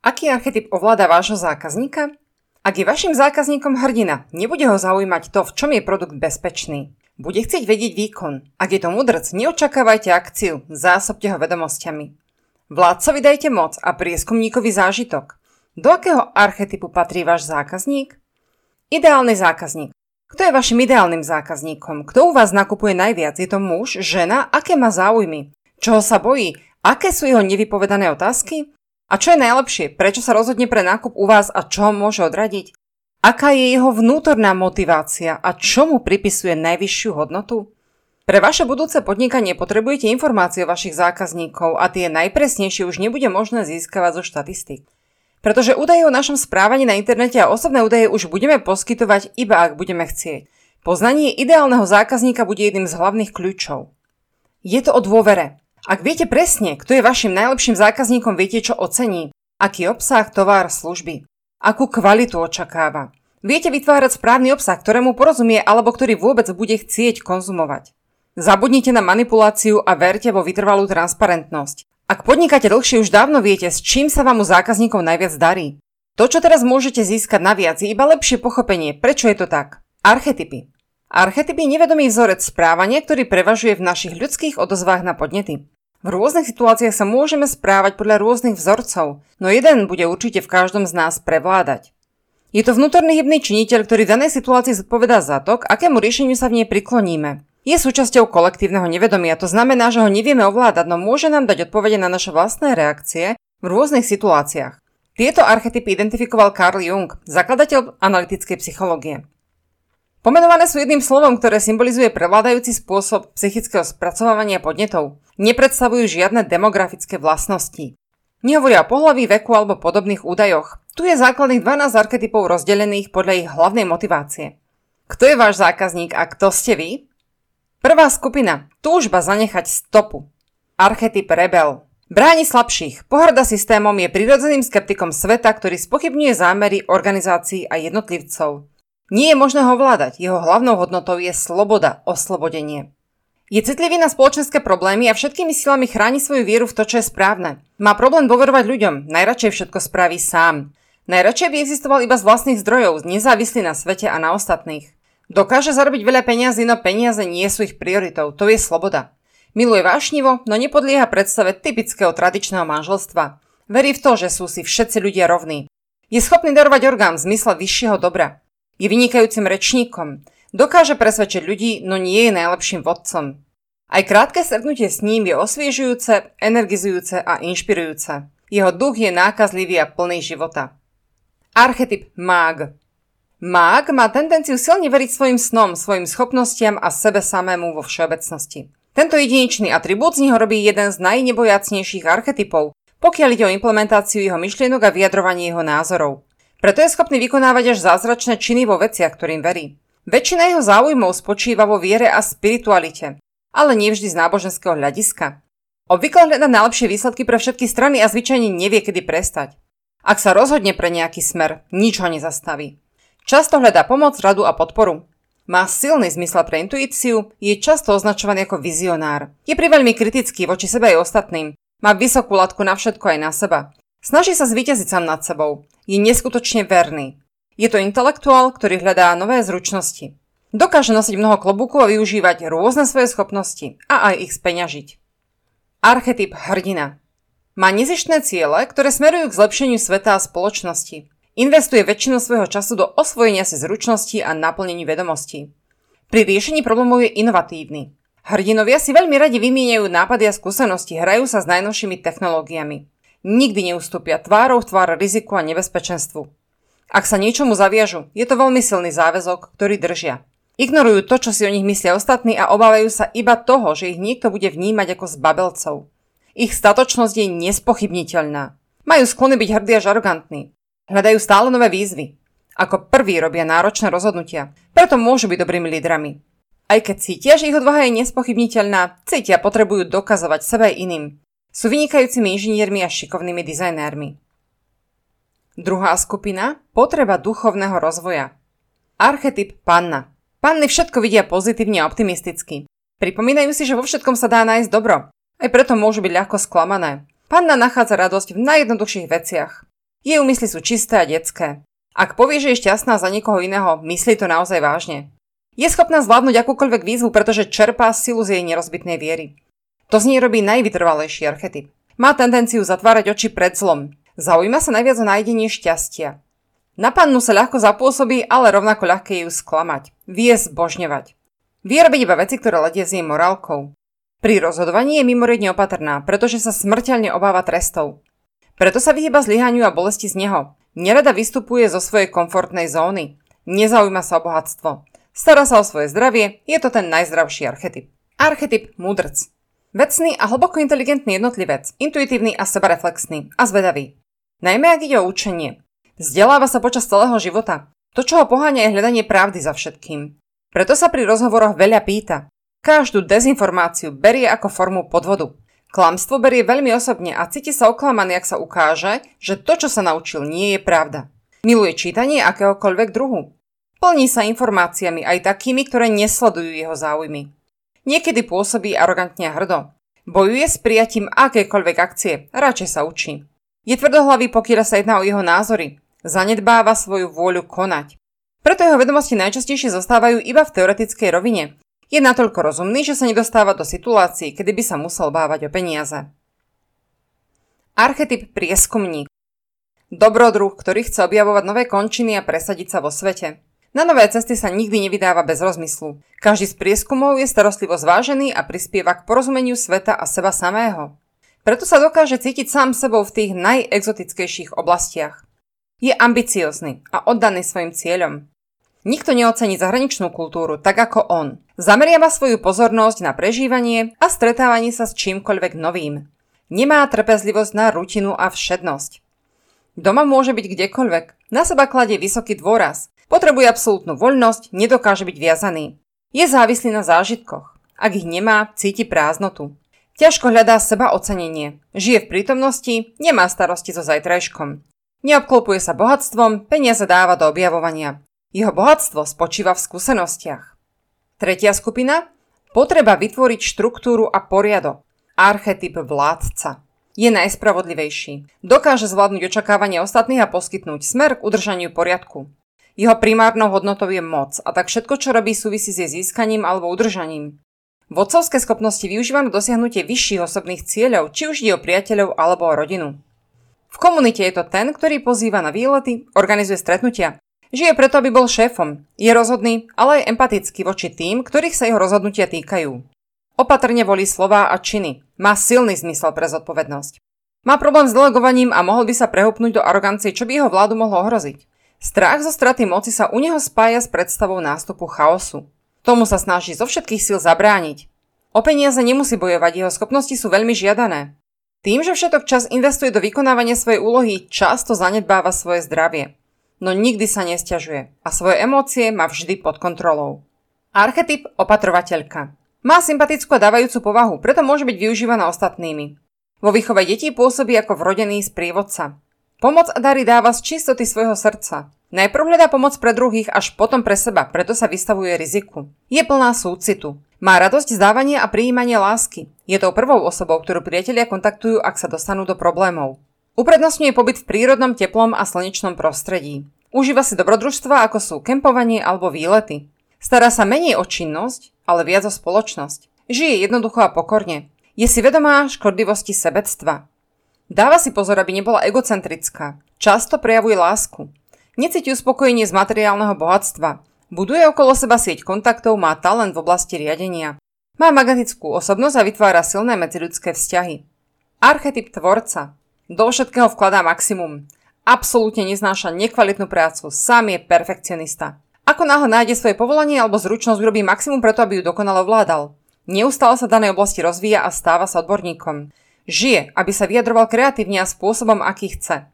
Aký archetyp ovláda vášho zákazníka? Ak je vašim zákazníkom hrdina, nebude ho zaujímať to, v čom je produkt bezpečný. Bude chcieť vedieť výkon. Ak je to mudrc, neočakávajte akciu, zásobte ho vedomosťami. Vládcovi dajte moc a prieskumníkovi zážitok. Do akého archetypu patrí váš zákazník? Ideálny zákazník. Kto je vašim ideálnym zákazníkom? Kto u vás nakupuje najviac? Je to muž, žena? Aké má záujmy? Čoho sa bojí? Aké sú jeho nevypovedané otázky? A čo je najlepšie? Prečo sa rozhodne pre nákup u vás a čo ho môže odradiť? Aká je jeho vnútorná motivácia a čo mu pripisuje najvyššiu hodnotu? Pre vaše budúce podnikanie potrebujete informácie o vašich zákazníkov a tie najpresnejšie už nebude možné získavať zo štatistik. Pretože údaje o našom správaní na internete a osobné údaje už budeme poskytovať iba ak budeme chcieť. Poznanie ideálneho zákazníka bude jedným z hlavných kľúčov. Je to o dôvere. Ak viete presne, kto je vašim najlepším zákazníkom, viete, čo ocení, aký obsah, tovar, služby, akú kvalitu očakáva. Viete vytvárať správny obsah, ktorému porozumie alebo ktorý vôbec bude chcieť konzumovať. Zabudnite na manipuláciu a verte vo vytrvalú transparentnosť. Ak podnikáte dlhšie, už dávno viete, s čím sa vám u zákazníkov najviac darí. To, čo teraz môžete získať naviac, je iba lepšie pochopenie, prečo je to tak. Archetypy. Archetyp je nevedomý vzorec správania, ktorý prevažuje v našich ľudských odozvách na podnety. V rôznych situáciách sa môžeme správať podľa rôznych vzorcov, no jeden bude určite v každom z nás prevládať. Je to vnútorný hybný činiteľ, ktorý v danej situácii zodpovedá za to, k akému riešeniu sa v nej prikloníme. Je súčasťou kolektívneho nevedomia, to znamená, že ho nevieme ovládať, no môže nám dať odpovede na naše vlastné reakcie v rôznych situáciách. Tieto archetypy identifikoval Carl Jung, zakladateľ analytickej psychológie. Pomenované sú jedným slovom, ktoré symbolizuje prevládajúci spôsob psychického spracovávania podnetov. Nepredstavujú žiadne demografické vlastnosti. Nehovoria o pohlaví, veku alebo podobných údajoch. Tu je základných 12 archetypov rozdelených podľa ich hlavnej motivácie. Kto je váš zákazník a kto ste vy? Prvá skupina. Túžba zanechať stopu. Archetyp rebel. Bráni slabších. Pohrda systémom je prirodzeným skeptikom sveta, ktorý spochybňuje zámery organizácií a jednotlivcov. Nie je možné ho vládať, jeho hlavnou hodnotou je sloboda, oslobodenie. Je citlivý na spoločenské problémy a všetkými silami chráni svoju vieru v to, čo je správne. Má problém dôverovať ľuďom, najradšej všetko spraví sám. Najradšej by existoval iba z vlastných zdrojov, nezávislý na svete a na ostatných. Dokáže zarobiť veľa peniazy, no peniaze nie sú ich prioritou, to je sloboda. Miluje vášnivo, no nepodlieha predstave typického tradičného manželstva. Verí v to, že sú si všetci ľudia rovní. Je schopný darovať orgán v zmysle vyššieho dobra. Je vynikajúcim rečníkom. Dokáže presvedčiť ľudí, no nie je najlepším vodcom. Aj krátke stretnutie s ním je osviežujúce, energizujúce a inšpirujúce. Jeho duch je nákazlivý a plný života. Archetyp mág. Mág má tendenciu silne veriť svojim snom, svojim schopnostiam a sebe samému vo všeobecnosti. Tento jedinečný atribút z neho robí jeden z najnebojacnejších archetypov, pokiaľ ide o implementáciu jeho myšlienok a vyjadrovanie jeho názorov. Preto je schopný vykonávať až zázračné činy vo veciach, ktorým verí. Väčšina jeho záujmov spočíva vo viere a spiritualite, ale nevždy z náboženského hľadiska. Obvykle hľadá najlepšie výsledky pre všetky strany a zvyčajne nevie, kedy prestať. Ak sa rozhodne pre nejaký smer, nič ho nezastaví. Často hľadá pomoc, radu a podporu. Má silný zmysel pre intuíciu, je často označovaný ako vizionár. Je priveľmi kritický voči sebe aj ostatným. Má vysokú latku na všetko aj na seba. Snaží sa zvíťaziť sám nad sebou. Je neskutočne verný. Je to intelektuál, ktorý hľadá nové zručnosti. Dokáže nosiť mnoho klobúkov a využívať rôzne svoje schopnosti a aj ich speňažiť. Archetyp hrdina. Má nezištné ciele, ktoré smerujú k zlepšeniu sveta a spoločnosti. Investuje väčšinu svojho času do osvojenia si zručností a naplnení vedomostí. Pri riešení problémov je inovatívny. Hrdinovia si veľmi radi vymieňajú nápady a skúsenosti, hrajú sa s najnovšími technológiami nikdy neustúpia tvárou v tvár riziku a nebezpečenstvu. Ak sa niečomu zaviažu, je to veľmi silný záväzok, ktorý držia. Ignorujú to, čo si o nich myslia ostatní a obávajú sa iba toho, že ich niekto bude vnímať ako zbabelcov. Ich statočnosť je nespochybniteľná. Majú sklony byť hrdí až arogantní. Hľadajú stále nové výzvy. Ako prví robia náročné rozhodnutia, preto môžu byť dobrými lídrami. Aj keď cítia, že ich odvaha je nespochybniteľná, cítia potrebujú dokazovať sebe iným. Sú vynikajúcimi inžiniermi a šikovnými dizajnérmi. Druhá skupina – potreba duchovného rozvoja. Archetyp panna. Panny všetko vidia pozitívne a optimisticky. Pripomínajú si, že vo všetkom sa dá nájsť dobro. Aj preto môžu byť ľahko sklamané. Panna nachádza radosť v najjednoduchších veciach. Jej úmysly sú čisté a detské. Ak povie, že je šťastná za niekoho iného, myslí to naozaj vážne. Je schopná zvládnuť akúkoľvek výzvu, pretože čerpá silu z jej nerozbitnej viery. To z nej robí najvytrvalejší archetyp. Má tendenciu zatvárať oči pred zlom. Zaujíma sa najviac o nájdenie šťastia. Na pannu sa ľahko zapôsobí, ale rovnako ľahké ju sklamať. Vie zbožňovať. Vie robiť iba veci, ktoré ledia s jej morálkou. Pri rozhodovaní je mimoriadne opatrná, pretože sa smrteľne obáva trestov. Preto sa vyhýba zlyhaniu a bolesti z neho. Nerada vystupuje zo svojej komfortnej zóny. Nezaujíma sa o bohatstvo. Stará sa o svoje zdravie, je to ten najzdravší archetyp. Archetyp múdrc. Vecný a hlboko inteligentný jednotlivec, intuitívny a sebareflexný a zvedavý. Najmä ak ide o učenie. Vzdeláva sa počas celého života. To, čo ho poháňa, je hľadanie pravdy za všetkým. Preto sa pri rozhovoroch veľa pýta. Každú dezinformáciu berie ako formu podvodu. Klamstvo berie veľmi osobne a cíti sa oklamaný, ak sa ukáže, že to, čo sa naučil, nie je pravda. Miluje čítanie akéhokoľvek druhu. Plní sa informáciami aj takými, ktoré nesledujú jeho záujmy. Niekedy pôsobí arogantne a hrdo. Bojuje s prijatím akékoľvek akcie, radšej sa učí. Je tvrdohlavý, pokiaľ sa jedná o jeho názory, Zanedbáva svoju vôľu konať. Preto jeho vedomosti najčastejšie zostávajú iba v teoretickej rovine. Je natoľko rozumný, že sa nedostáva do situácií, kedy by sa musel bávať o peniaze. Archetyp prieskumník. Dobrodruh, ktorý chce objavovať nové končiny a presadiť sa vo svete. Na nové cesty sa nikdy nevydáva bez rozmyslu. Každý z prieskumov je starostlivo zvážený a prispieva k porozumeniu sveta a seba samého. Preto sa dokáže cítiť sám sebou v tých najexotickejších oblastiach. Je ambiciózny a oddaný svojim cieľom. Nikto neocení zahraničnú kultúru tak ako on. Zameriava svoju pozornosť na prežívanie a stretávanie sa s čímkoľvek novým. Nemá trpezlivosť na rutinu a všednosť. Doma môže byť kdekoľvek. Na seba kladie vysoký dôraz. Potrebuje absolútnu voľnosť, nedokáže byť viazaný. Je závislý na zážitkoch. Ak ich nemá, cíti prázdnotu. Ťažko hľadá seba ocenenie. Žije v prítomnosti, nemá starosti so zajtrajškom. Neobklopuje sa bohatstvom, peniaze dáva do objavovania. Jeho bohatstvo spočíva v skúsenostiach. Tretia skupina? Potreba vytvoriť štruktúru a poriadok. Archetyp vládca. Je najspravodlivejší. Dokáže zvládnuť očakávanie ostatných a poskytnúť smer k udržaniu poriadku. Jeho primárnou hodnotou je moc a tak všetko, čo robí, súvisí s jej získaním alebo udržaním. Vodcovské schopnosti využíva na dosiahnutie vyšších osobných cieľov, či už ide o priateľov alebo o rodinu. V komunite je to ten, ktorý pozýva na výlety, organizuje stretnutia. Žije preto, aby bol šéfom. Je rozhodný, ale aj empatický voči tým, ktorých sa jeho rozhodnutia týkajú. Opatrne volí slová a činy. Má silný zmysel pre zodpovednosť. Má problém s delegovaním a mohol by sa prehupnúť do arogancie, čo by jeho vládu mohlo ohroziť. Strach zo straty moci sa u neho spája s predstavou nástupu chaosu. Tomu sa snaží zo všetkých síl zabrániť. O peniaze nemusí bojovať, jeho schopnosti sú veľmi žiadané. Tým, že všetok čas investuje do vykonávania svojej úlohy, často zanedbáva svoje zdravie. No nikdy sa nestiažuje a svoje emócie má vždy pod kontrolou. Archetyp opatrovateľka. Má sympatickú a dávajúcu povahu, preto môže byť využívaná ostatnými. Vo výchove detí pôsobí ako vrodený sprievodca. Pomoc a dary dáva z čistoty svojho srdca. Najprv hľadá pomoc pre druhých, až potom pre seba, preto sa vystavuje riziku. Je plná súcitu. Má radosť zdávania a prijímania lásky. Je tou prvou osobou, ktorú priatelia kontaktujú, ak sa dostanú do problémov. Uprednostňuje pobyt v prírodnom, teplom a slnečnom prostredí. Užíva si dobrodružstva, ako sú kempovanie alebo výlety. Stará sa menej o činnosť, ale viac o spoločnosť. Žije jednoducho a pokorne. Je si vedomá škodlivosti sebectva. Dáva si pozor, aby nebola egocentrická. Často prejavuje lásku. Necíti uspokojenie z materiálneho bohatstva. Buduje okolo seba sieť kontaktov, má talent v oblasti riadenia. Má magnetickú osobnosť a vytvára silné medziľudské vzťahy. Archetyp tvorca. Do všetkého vkladá maximum. Absolútne neznáša nekvalitnú prácu, sám je perfekcionista. Ako náhle nájde svoje povolanie alebo zručnosť, urobí maximum preto, aby ju dokonale ovládal. Neustále sa v danej oblasti rozvíja a stáva sa odborníkom. Žije, aby sa vyjadroval kreatívne a spôsobom, aký chce.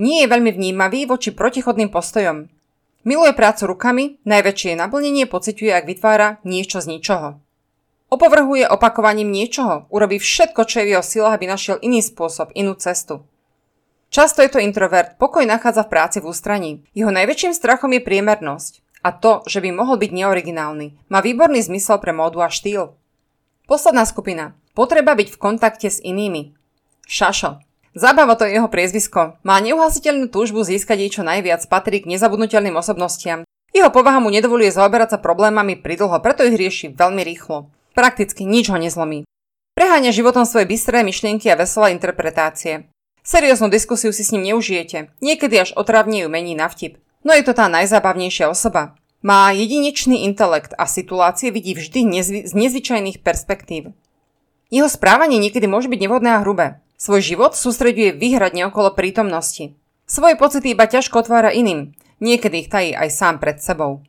Nie je veľmi vnímavý voči protichodným postojom. Miluje prácu rukami, najväčšie naplnenie pociťuje, ak vytvára niečo z ničoho. Opovrhuje opakovaním niečoho, urobí všetko, čo je v jeho silách, aby našiel iný spôsob, inú cestu. Často je to introvert, pokoj nachádza v práci v ústraní. Jeho najväčším strachom je priemernosť a to, že by mohol byť neoriginálny. Má výborný zmysel pre módu a štýl. Posledná skupina. Potreba byť v kontakte s inými. Šašo. Zábava to je jeho priezvisko. Má neuhasiteľnú túžbu získať jej čo najviac, patrí k nezabudnutelným osobnostiam. Jeho povaha mu nedovoluje zaoberať sa problémami pridlho, preto ich rieši veľmi rýchlo. Prakticky nič ho nezlomí. Preháňa životom svoje bystré myšlienky a veselé interpretácie. Serióznu diskusiu si s ním neužijete, niekedy až otravne ju mení na vtip. No je to tá najzábavnejšia osoba. Má jedinečný intelekt a situácie vidí vždy nezvy- z nezvyčajných perspektív. Jeho správanie niekedy môže byť nevhodné a hrubé. Svoj život sústreďuje výhradne okolo prítomnosti. Svoje pocity iba ťažko otvára iným, niekedy ich tají aj sám pred sebou.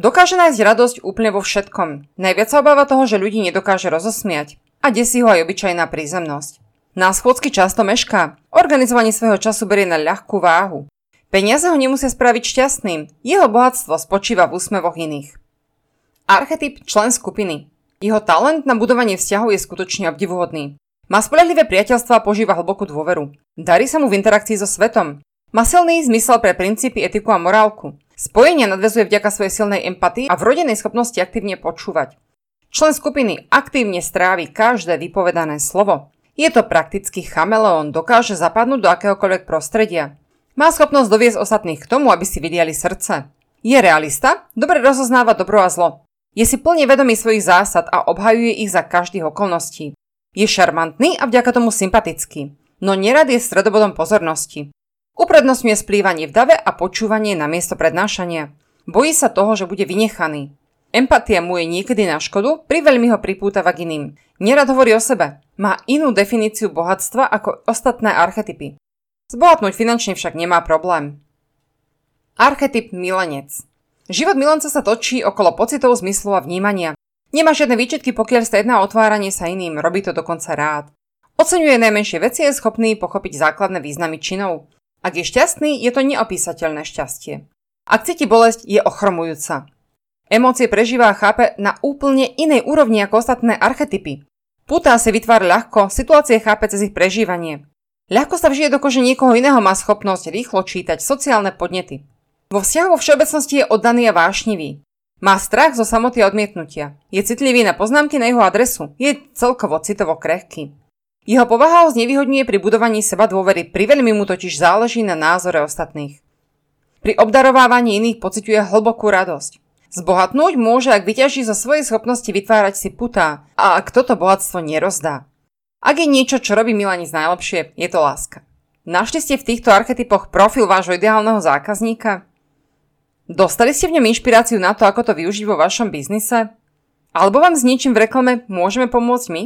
Dokáže nájsť radosť úplne vo všetkom. Najviac sa obáva toho, že ľudí nedokáže rozosmiať a desí ho aj obyčajná prízemnosť. Na schôdzky často mešká, organizovanie svojho času berie na ľahkú váhu. Peniaze ho nemusia spraviť šťastným, jeho bohatstvo spočíva v úsmevoch iných. Archetyp člen skupiny. Jeho talent na budovanie vzťahov je skutočne obdivuhodný. Má spolehlivé priateľstva a požíva hlbokú dôveru. Darí sa mu v interakcii so svetom. Má silný zmysel pre princípy, etiku a morálku. Spojenia nadvezuje vďaka svojej silnej empatii a vrodenej schopnosti aktívne počúvať. Člen skupiny aktívne strávi každé vypovedané slovo. Je to prakticky chameleón, dokáže zapadnúť do akéhokoľvek prostredia. Má schopnosť doviesť ostatných k tomu, aby si vydiali srdce. Je realista, dobre rozoznáva dobro a zlo. Je si plne vedomý svojich zásad a obhajuje ich za každých okolností. Je šarmantný a vďaka tomu sympatický, no nerad je stredobodom pozornosti. Uprednostňuje splývanie v dave a počúvanie na miesto prednášania. Bojí sa toho, že bude vynechaný. Empatia mu je niekedy na škodu, priveľmi ho pripútava k iným. Nerad hovorí o sebe. Má inú definíciu bohatstva ako ostatné archetypy. Zbohatnúť finančne však nemá problém. Archetyp milenec. Život milenca sa točí okolo pocitov, zmyslu a vnímania. Nemá žiadne výčitky, pokiaľ sa jedná o otváranie sa iným, robí to dokonca rád. Oceňuje najmenšie veci a je schopný pochopiť základné významy činov. Ak je šťastný, je to neopísateľné šťastie. Ak cíti bolesť, je ochromujúca. Emócie prežíva a chápe na úplne inej úrovni ako ostatné archetypy. Putá si vytvára ľahko, situácie chápe cez ich prežívanie. Ľahko sa vžije do kože niekoho iného má schopnosť rýchlo čítať sociálne podnety. Vo vzťahu vo všeobecnosti je oddaný a vášnivý. Má strach zo samoty odmietnutia. Je citlivý na poznámky na jeho adresu. Je celkovo citovo krehký. Jeho povaha ho znevýhodňuje pri budovaní seba dôvery, priveľmi mu totiž záleží na názore ostatných. Pri obdarovávaní iných pociťuje hlbokú radosť. Zbohatnúť môže, ak vyťaží zo svojej schopnosti vytvárať si putá a ak toto bohatstvo nerozdá. Ak je niečo, čo robí Milanis najlepšie, je to láska. Našli ste v týchto archetypoch profil vášho ideálneho zákazníka? Dostali ste v ňom inšpiráciu na to, ako to využiť vo vašom biznise? Alebo vám s niečím v reklame môžeme pomôcť my?